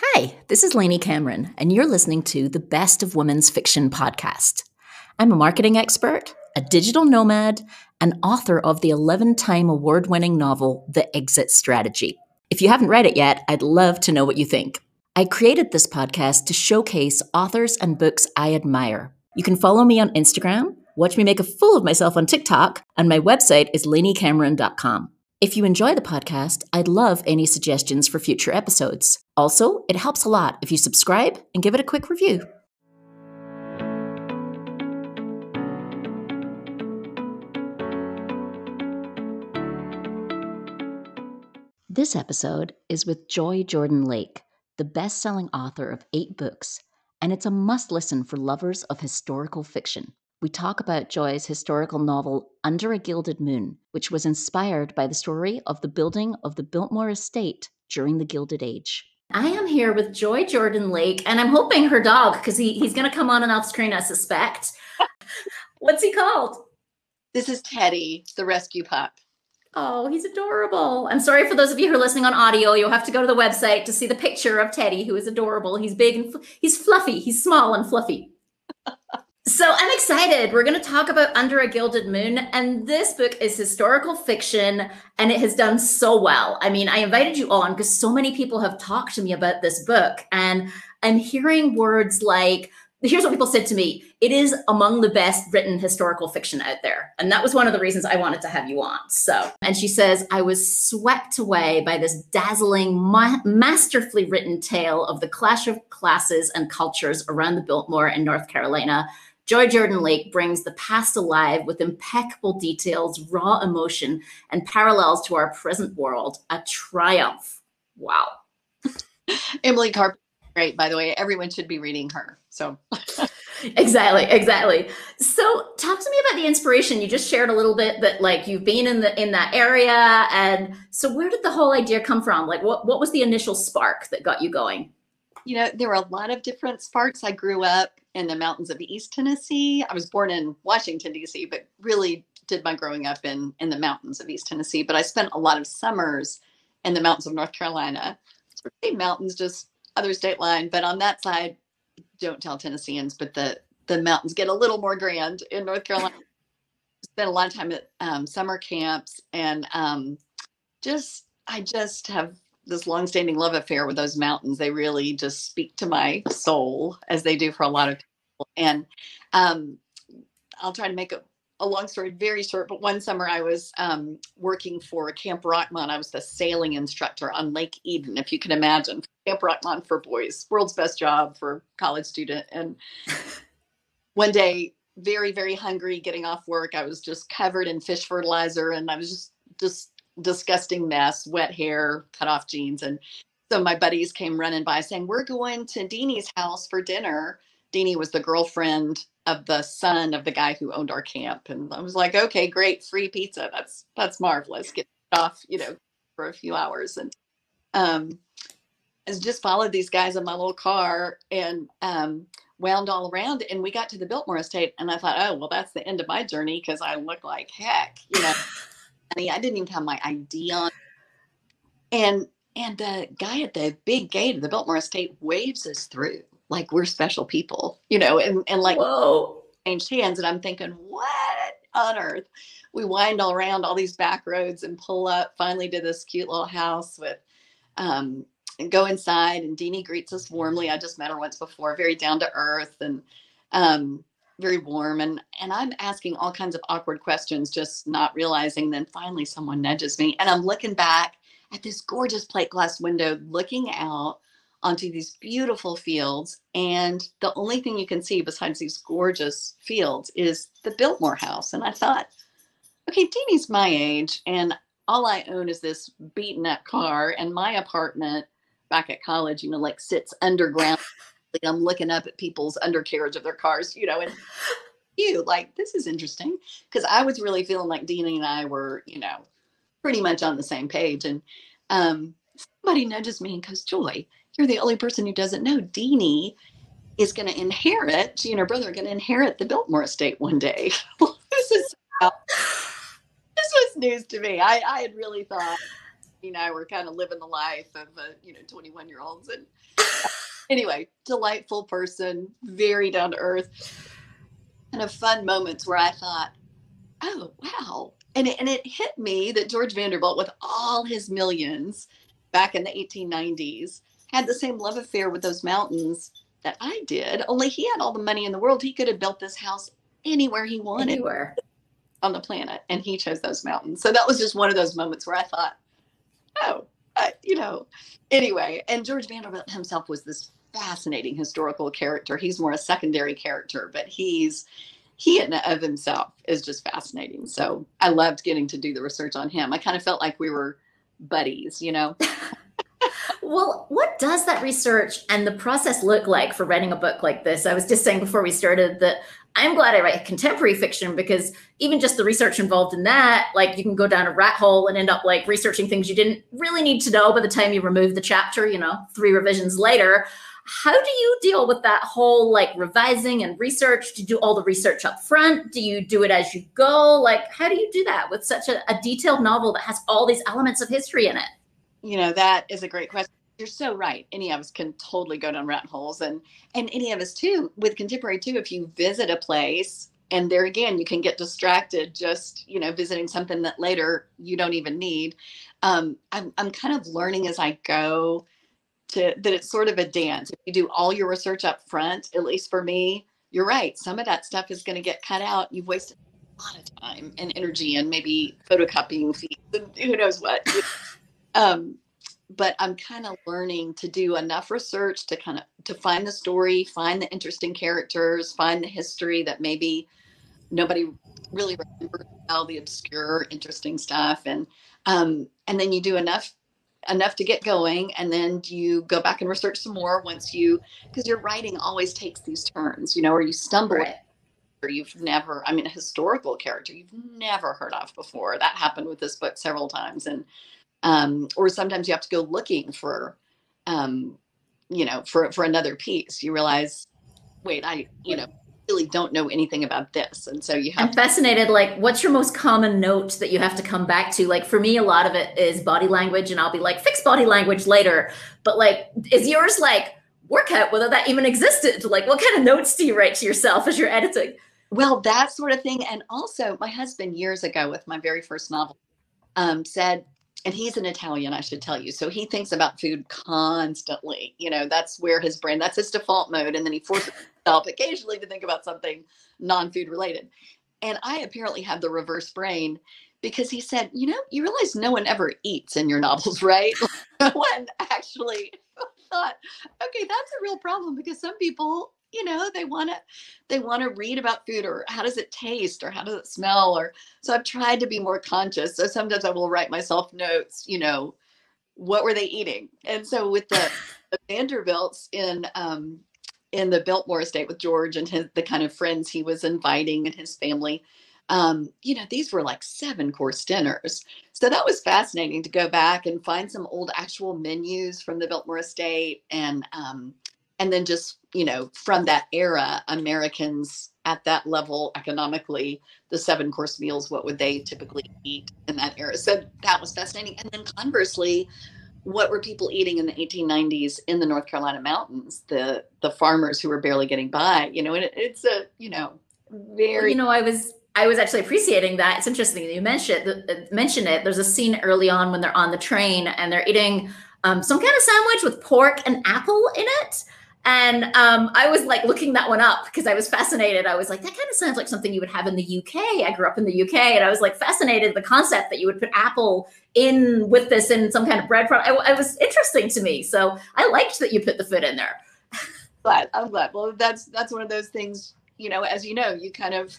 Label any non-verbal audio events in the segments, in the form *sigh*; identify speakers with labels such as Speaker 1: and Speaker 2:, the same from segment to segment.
Speaker 1: Hi, this is Lainey Cameron, and you're listening to the Best of Women's Fiction podcast. I'm a marketing expert, a digital nomad, and author of the 11 time award winning novel, The Exit Strategy. If you haven't read it yet, I'd love to know what you think. I created this podcast to showcase authors and books I admire. You can follow me on Instagram, watch me make a fool of myself on TikTok, and my website is laineycameron.com. If you enjoy the podcast, I'd love any suggestions for future episodes. Also, it helps a lot if you subscribe and give it a quick review. This episode is with Joy Jordan Lake, the best selling author of eight books, and it's a must listen for lovers of historical fiction we talk about Joy's historical novel Under a Gilded Moon, which was inspired by the story of the building of the Biltmore Estate during the Gilded Age. I am here with Joy Jordan Lake, and I'm hoping her dog, because he, he's going to come on and off screen, I suspect. *laughs* What's he called?
Speaker 2: This is Teddy, the rescue pup.
Speaker 1: Oh, he's adorable. I'm sorry for those of you who are listening on audio. You'll have to go to the website to see the picture of Teddy, who is adorable. He's big and fl- he's fluffy. He's small and fluffy. So I'm excited. We're going to talk about Under a Gilded Moon. And this book is historical fiction and it has done so well. I mean, I invited you on because so many people have talked to me about this book. And I'm hearing words like, here's what people said to me it is among the best written historical fiction out there. And that was one of the reasons I wanted to have you on. So, and she says, I was swept away by this dazzling, ma- masterfully written tale of the clash of classes and cultures around the Biltmore in North Carolina Joy Jordan Lake brings the past alive with impeccable details, raw emotion, and parallels to our present world. A triumph. Wow. *laughs*
Speaker 2: Emily Carp, great, by the way. Everyone should be reading her. So. *laughs*
Speaker 1: exactly exactly so talk to me about the inspiration you just shared a little bit that like you've been in the in that area and so where did the whole idea come from like what what was the initial spark that got you going
Speaker 2: you know there were a lot of different sparks i grew up in the mountains of East Tennessee. I was born in Washington, D.C., but really did my growing up in, in the mountains of East Tennessee. But I spent a lot of summers in the mountains of North Carolina. Same mountains, just other state line. But on that side, don't tell Tennesseans, but the, the mountains get a little more grand in North Carolina. *laughs* Spent a lot of time at um, summer camps and um, just, I just have this long-standing love affair with those mountains. They really just speak to my soul, as they do for a lot of people. And um, I'll try to make a, a, long story very short. But one summer, I was um, working for Camp Rockmont. I was the sailing instructor on Lake Eden, if you can imagine. Camp Rockmont for boys, world's best job for college student. And one day, very very hungry, getting off work, I was just covered in fish fertilizer, and I was just just disgusting mess, wet hair, cut off jeans. And so my buddies came running by saying, We're going to Dini's house for dinner. Dini was the girlfriend of the son of the guy who owned our camp. And I was like, okay, great, free pizza. That's that's marvelous. Get off, you know, for a few hours. And um I just followed these guys in my little car and um wound all around and we got to the Biltmore estate and I thought, oh well that's the end of my journey because I look like heck, you know. I didn't even have my ID on. And and the guy at the big gate of the Biltmore Estate waves us through like we're special people, you know, and, and like
Speaker 1: whoa,
Speaker 2: changed hands. And I'm thinking, what on earth? We wind all around all these back roads and pull up finally to this cute little house with um and go inside and Dini greets us warmly. I just met her once before, very down to earth and um very warm and and i'm asking all kinds of awkward questions just not realizing then finally someone nudges me and i'm looking back at this gorgeous plate glass window looking out onto these beautiful fields and the only thing you can see besides these gorgeous fields is the biltmore house and i thought okay dini's my age and all i own is this beaten up car and my apartment back at college you know like sits underground I'm looking up at people's undercarriage of their cars, you know, and you like this is interesting because I was really feeling like Dini and I were, you know, pretty much on the same page. And um, somebody nudges me and goes, "Joy, you're the only person who doesn't know Dini is going to inherit. She and her brother are going to inherit the Biltmore estate one day." *laughs* this is this was news to me. I, I had really thought you and I were kind of living the life of uh, you know 21 year olds and anyway delightful person very down to earth. Kind of fun moments where I thought oh wow. And it, and it hit me that George Vanderbilt with all his millions back in the 1890s had the same love affair with those mountains that I did only he had all the money in the world. He could have built this house anywhere he wanted
Speaker 1: Anywhere.
Speaker 2: on the planet and he chose those mountains. So that was just one of those moments where i thought oh I, you know. Anyway and george vanderbilt himself was this fascinating historical character he's more a secondary character but he's he in of himself is just fascinating so i loved getting to do the research on him i kind of felt like we were buddies you know *laughs*
Speaker 1: Well, what does that research and the process look like for writing a book like this? I was just saying before we started that I'm glad I write contemporary fiction because even just the research involved in that, like you can go down a rat hole and end up like researching things you didn't really need to know by the time you remove the chapter, you know, three revisions later. How do you deal with that whole like revising and research? You do all the research up front? Do you do it as you go? Like, how do you do that with such a, a detailed novel that has all these elements of history in it?
Speaker 2: you know that is a great question you're so right any of us can totally go down rat holes and and any of us too with contemporary too if you visit a place and there again you can get distracted just you know visiting something that later you don't even need um, I'm, I'm kind of learning as i go to that it's sort of a dance. If you do all your research up front at least for me you're right some of that stuff is going to get cut out. You've wasted a lot of time and energy and maybe photocopying fees and *laughs* who knows what. Um, but i'm kind of learning to do enough research to kind of to find the story find the interesting characters find the history that maybe nobody really remembers all the obscure interesting stuff and um, and then you do enough enough to get going and then you go back and research some more once you because your writing always takes these turns you know or you stumble
Speaker 1: Right.
Speaker 2: or you've never i mean a historical character you've never heard of before that happened with this book several times and um or sometimes you have to go looking for um you know for for another piece you realize wait i you know really don't know anything about this and so you have
Speaker 1: I'm fascinated. Like, what's your most common note that you have to come back to? Like, for me, a lot of it is body language, and I'll be like, fix body language later. But, like, is yours like work out whether that even existed? Like, what kind of notes do you write to yourself as you're editing?
Speaker 2: Well, that sort of thing. And also, my husband years ago with my very first novel um, said, and he's an Italian, I should tell you. So he thinks about food constantly. You know, that's where his brain, that's his default mode. And then he forces himself occasionally to think about something non food related. And I apparently have the reverse brain because he said, you know, you realize no one ever eats in your novels, *laughs* right? no one actually *laughs* thought, okay, that's a real problem because some people you know they want to they want to read about food or how does it taste or how does it smell or so i've tried to be more conscious. So sometimes i will write myself notes you know what were they eating? And so with the, *laughs* the vanderbilts in um in the biltmore estate with george and his the kind of friends he was inviting and his family um you know these were like seven course dinners. So that was fascinating to go back and find some old actual menus from the biltmore estate and um and then just you know from that era americans at that level economically the seven course meals what would they typically eat in that era so that was fascinating and then conversely what were people eating in the 1890s in the north carolina mountains the the farmers who were barely getting by you know and it, it's a you know very
Speaker 1: you know, I was I was actually appreciating that. It's interesting that you mentioned it. Mention it. There's a scene early on when they're on the train and they're eating um, some kind of sandwich with pork and apple in it. And um, I was like looking that one up because I was fascinated. I was like, that kind of sounds like something you would have in the UK. I grew up in the UK, and I was like fascinated the concept that you would put apple in with this in some kind of bread product. I, it was interesting to me, so I liked that you put the food in there. *laughs*
Speaker 2: glad i'm glad well that's that's one of those things you know as you know you kind of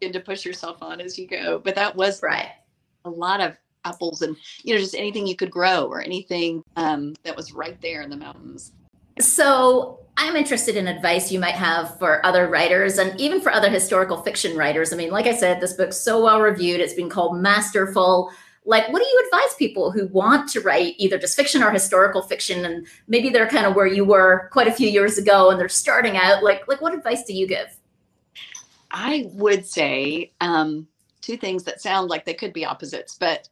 Speaker 2: begin to push yourself on as you go but that was
Speaker 1: Right.
Speaker 2: a lot of apples and you know just anything you could grow or anything um, that was right there in the mountains
Speaker 1: So I'm interested in advice you might have for other writers and even for other historical fiction writers. I mean, like I said, this book's so well reviewed. It's been called masterful. Like, what do you advise people who want to write either just fiction or historical fiction, and maybe they're kind of where you were quite a few years ago, and they're starting out? Like, like what advice do you give?
Speaker 2: i would say um, two things that sound like they could be opposites but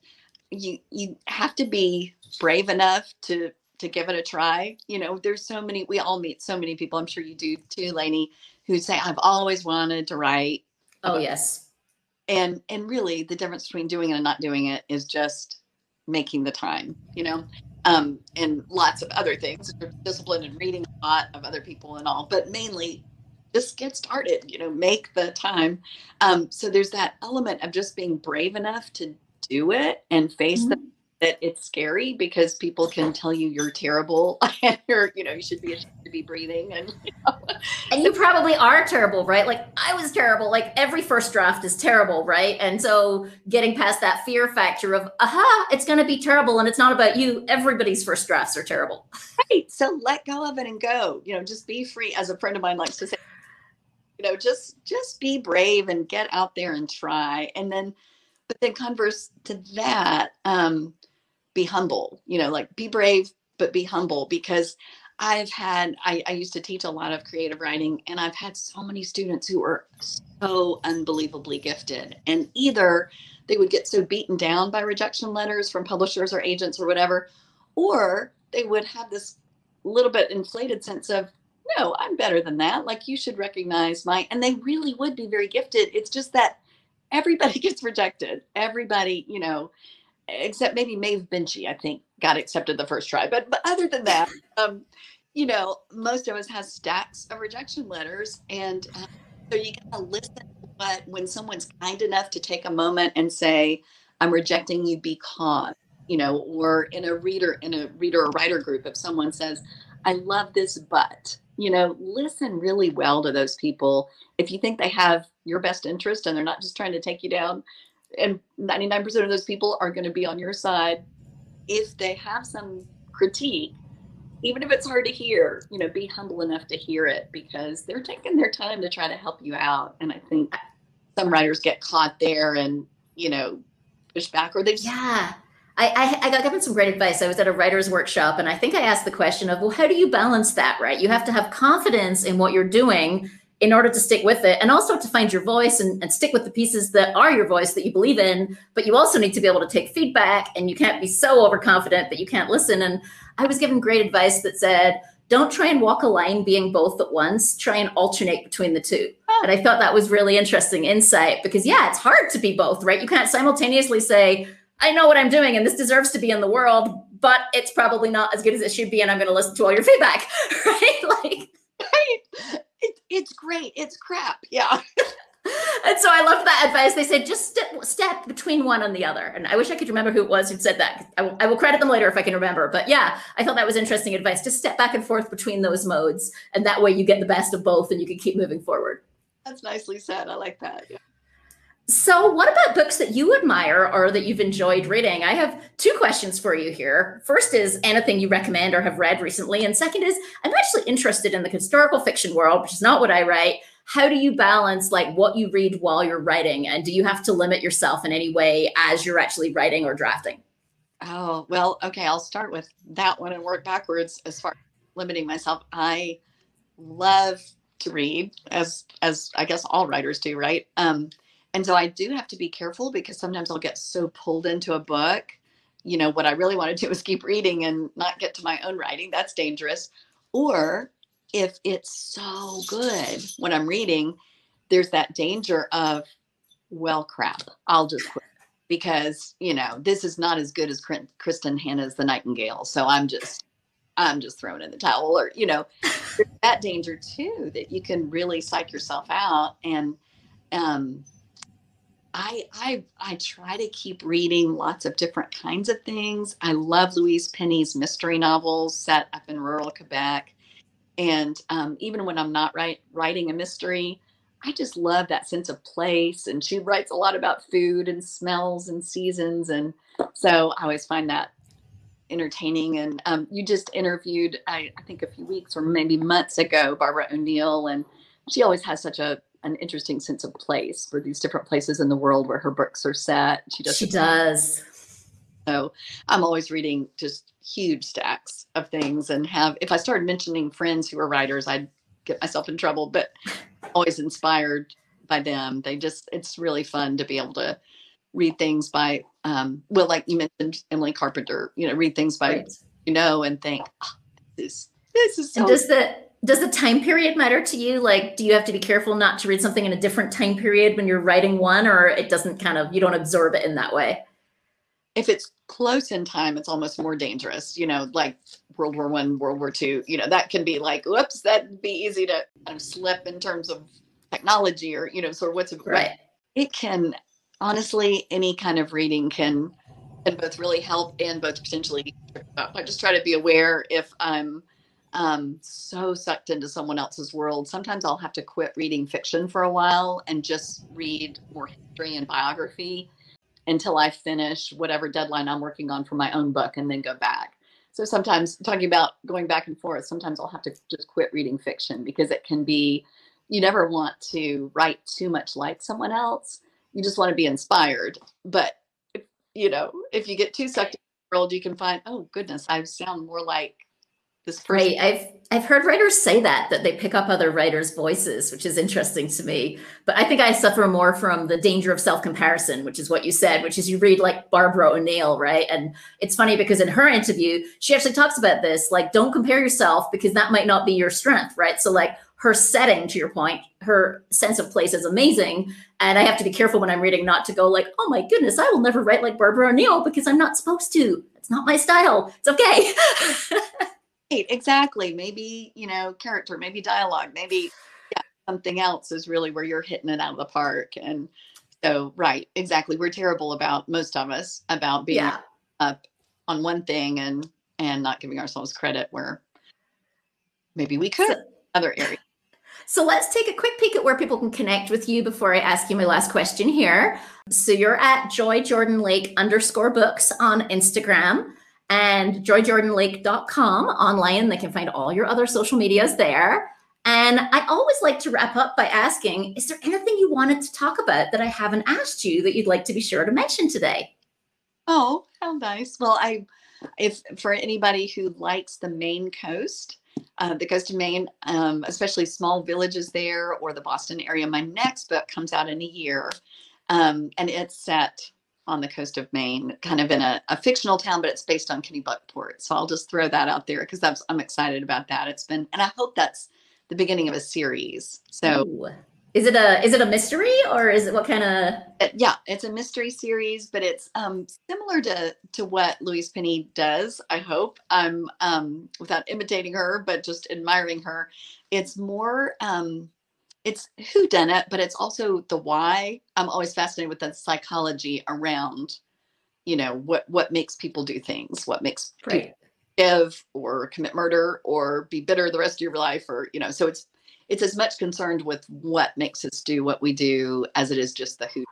Speaker 2: you you have to be brave enough to to give it a try. You know, there's so many. We all meet so many people. I'm sure you do too, Lainey, who say, "I've always wanted to write."
Speaker 1: Oh yes.
Speaker 2: And and really, the difference between doing it and not doing it is just making the time. You know, um, and lots of other things, discipline and reading a lot of other people and all, but mainly just get started, you know, make the time. Um, so there's that element of just being brave enough to do it and face mm-hmm. the that it's scary because people can tell you you're terrible *laughs* and you're, you know, you should be ashamed to be breathing and you know.
Speaker 1: And you probably are terrible, right? Like I was terrible. Like every first draft is terrible, right? And so getting past that fear factor of, aha, it's gonna be terrible and it's not about you. Everybody's first drafts are terrible.
Speaker 2: Right. So let go of it and go. You know, just be free. As a friend of mine likes to say, you know, just just be brave and get out there and try. And then but then converse to that, um, be humble, you know, like be brave, but be humble because I've had, I, I, used to teach a lot of creative writing, and I've had so many students who are so unbelievably gifted. And either they would get so beaten down by rejection letters from publishers or agents or whatever, or they would have this little bit inflated sense of, no, I'm better than that. Like you should recognize my, and they really would be very gifted. It's just that everybody *laughs* gets rejected. Everybody, you know, except maybe Maeve Binchy, I think, got accepted the first try. But but other than that, *laughs* um, you know, most of us has stacks of rejection letters, and uh, so you gotta listen. But when someone's kind enough to take a moment and say, "I'm rejecting you because," you know, or in a reader in a reader or writer group, if someone says, "I love this, but," you know, listen really well to those people. If you think they have your best interest and they're not just trying to take you down, and 99% of those people are going to be on your side if they have some critique even if it's hard to hear you know be humble enough to hear it because they're taking their time to try to help you out and i think some writers get caught there and you know push back or they
Speaker 1: yeah I, I, I got given some great advice. I was at a writer's workshop and I think I asked the question of, well, how do you balance that, right? You have to have confidence in what you're doing in order to stick with it and also to find your voice and, and, stick with the pieces that are your voice that you believe in but you also need to be able to take feedback and you can't be so overconfident that you can't listen. And i was given great advice that said don't try and walk a line being both at once. Try and alternate between the two. Oh. and i thought that was really interesting insight because yeah it's hard to be both right? You can't simultaneously say i know what i'm doing and this deserves to be in the world but it's probably not as good as it should be and i'm going to listen to all your feedback. *laughs* Right? Like
Speaker 2: right it, it's great. It's crap. Yeah. *laughs*
Speaker 1: and so I loved that advice. They said just step, step between one and the other. And I wish I could remember who it was who said that. I will, I will credit them later if I can remember. But yeah, I thought that was interesting advice. Just step back and forth between those modes, and that way you get the best of both, and you can keep moving forward.
Speaker 2: That's nicely said. I like that. Yeah.
Speaker 1: So, what about books that you admire or that you've enjoyed reading? I have two questions for you here. First is anything you recommend or have read recently. And second is I'm actually interested in the historical fiction world, which is not what I write. How do you balance like what you read while you're writing? And do you have to limit yourself in any way as you're actually writing or drafting?
Speaker 2: Oh, well, okay. I'll start with that one and work backwards as far as limiting myself. I love to read as as I guess all writers do, right? Um, and so I do have to be careful because sometimes I'll get so pulled into a book. You know, what I really want to do is keep reading and not get to my own writing. That's dangerous. Or if it's so good when I'm reading, there's that danger of, well, crap, I'll just quit *laughs* because, you know, this is not as good as Kristin Hannah's The Nightingale. So I'm just, I'm just throwing in the towel or, you know, that danger too, that you can really psych yourself out. And, um, I, I I try to keep reading lots of different kinds of things. I love Louise Penny's mystery novels set up in rural Quebec, and um, even when I'm not write, writing a mystery, I just love that sense of place. And she writes a lot about food and smells and seasons, and so I always find that entertaining. And um, you just interviewed, I, I think, a few weeks or maybe months ago, Barbara O'Neal, and she always has such a an interesting sense of place for these different places in the world where her books are set.
Speaker 1: She does. She does.
Speaker 2: So I'm always reading just huge stacks of things and have if I started mentioning friends who are writers, I'd get myself in trouble, but always inspired by them. They just it's really fun to be able to read things by um, well, like you mentioned, Emily Carpenter. You know, read things by
Speaker 1: Right.
Speaker 2: you know and think, oh, this this is so.
Speaker 1: And does the does the time period matter to you? Like, do you have to be careful not to read something in a different time period when you're writing one, or it doesn't kind of you don't absorb it in that way?
Speaker 2: if it's close in time, it's almost more dangerous. You know, like World War One, World War Two. You know, that can be like, whoops, that'd be easy to kind of slip in terms of technology or you know, sort of what's
Speaker 1: Right.
Speaker 2: it can honestly any kind of reading can can both really help and both potentially up. I just try to be aware if I'm um, so sucked into someone else's world. Sometimes I'll have to quit reading fiction for a while and just read more history and biography until I finish whatever deadline I'm working on for my own book and then go back. So sometimes talking about going back and forth, sometimes I'll have to just quit reading fiction because it can be you never want to write too much like someone else. You just want to be inspired. But if, you know, if you get too sucked in the world, you can find, oh goodness, I sound more like this person.
Speaker 1: Right. I've I've heard writers say that that they pick up other writers' voices, which is interesting to me. But I think I suffer more from the danger of self-comparison, which is what you said, which is you read like Barbara O'Neal, right? And it's funny because in her interview, she actually talks about this, like don't compare yourself because that might not be your strength, right? So like her setting, to your point, her sense of place is amazing. And I have to be careful when I'm reading not to go like, oh my goodness, I will never write like Barbara O'Neal because I'm not supposed to. It's not my style. It's okay. *laughs*
Speaker 2: Exactly. Maybe, you know, character, maybe dialogue, maybe yeah, something else is really where you're hitting it out of the park. And so, right, exactly. We're terrible about most of us about being
Speaker 1: yeah.
Speaker 2: up on one thing and and not giving ourselves credit where maybe we could
Speaker 1: So-
Speaker 2: other areas.
Speaker 1: So let's take a quick peek at where people can connect with you before I ask you my last question here. So you're at Joy Jordan Lake underscore books on Instagram and joyjordanlake.com online. They can find all your other social medias there. And I always like to wrap up by asking Is there anything you wanted to talk about that I haven't asked you that you'd like to be sure to mention today?
Speaker 2: Oh, how nice. Well, I, if for anybody who likes the Maine coast, uh, the coast of Maine, um, especially small villages there or the Boston area, my next book comes out in a year. Um, and it's set on the coast of Maine, kind of in a, a fictional town, but it's based on Kennebunkport. So I'll just throw that out there because I'm excited about that. It's been, and I hope that's the beginning of a series. So
Speaker 1: Ooh. is it a is it a mystery or is it what kind of
Speaker 2: Uh, yeah, it's a mystery series, but it's um, similar to to what Louise Penny does. I hope I'm um, without imitating her, but just admiring her. It's more um, it's who done it, but it's also the why. I'm always fascinated with the psychology around, you know, what what makes people do things, what makes
Speaker 1: right?
Speaker 2: give or commit murder or be bitter the rest of your life, or you know. So it's it's as much concerned with what makes us do what we do as it is just the who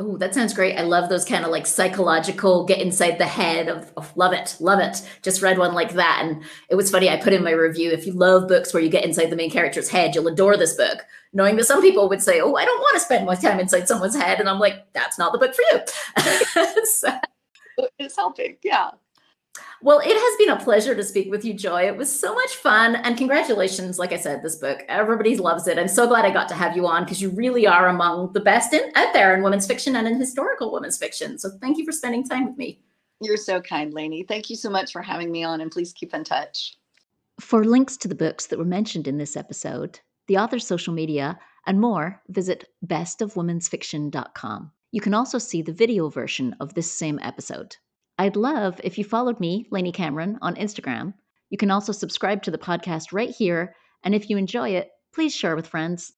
Speaker 1: Oh, that sounds great. I love those kind of like psychological get inside the head of, of love it, love it. Just read one like that. And it was funny. I put in my review if you love books where you get inside the main character's head, you'll adore this book. Knowing that some people would say, Oh, I don't want to spend my time inside someone's head. And I'm like, that's not the book for you. *laughs* so,
Speaker 2: it's helping. Yeah.
Speaker 1: Well, it has been a pleasure to speak with you, Joy. It was so much fun. And congratulations. Like I said, this book, everybody loves it. I'm so glad I got to have you on because you really are among the best in, out there in women's fiction and in historical women's fiction. So thank you for spending time with me.
Speaker 2: You're so kind, Lainey. Thank you so much for having me on and please keep in touch.
Speaker 3: For links to the books that were mentioned in this episode, the author's social media, and more, visit bestofwomensfiction.com. You can also see the video version of this same episode. I'd love if you followed me, Lainey Cameron, on Instagram. You can also subscribe to the podcast right here, and if you enjoy it, please share with friends.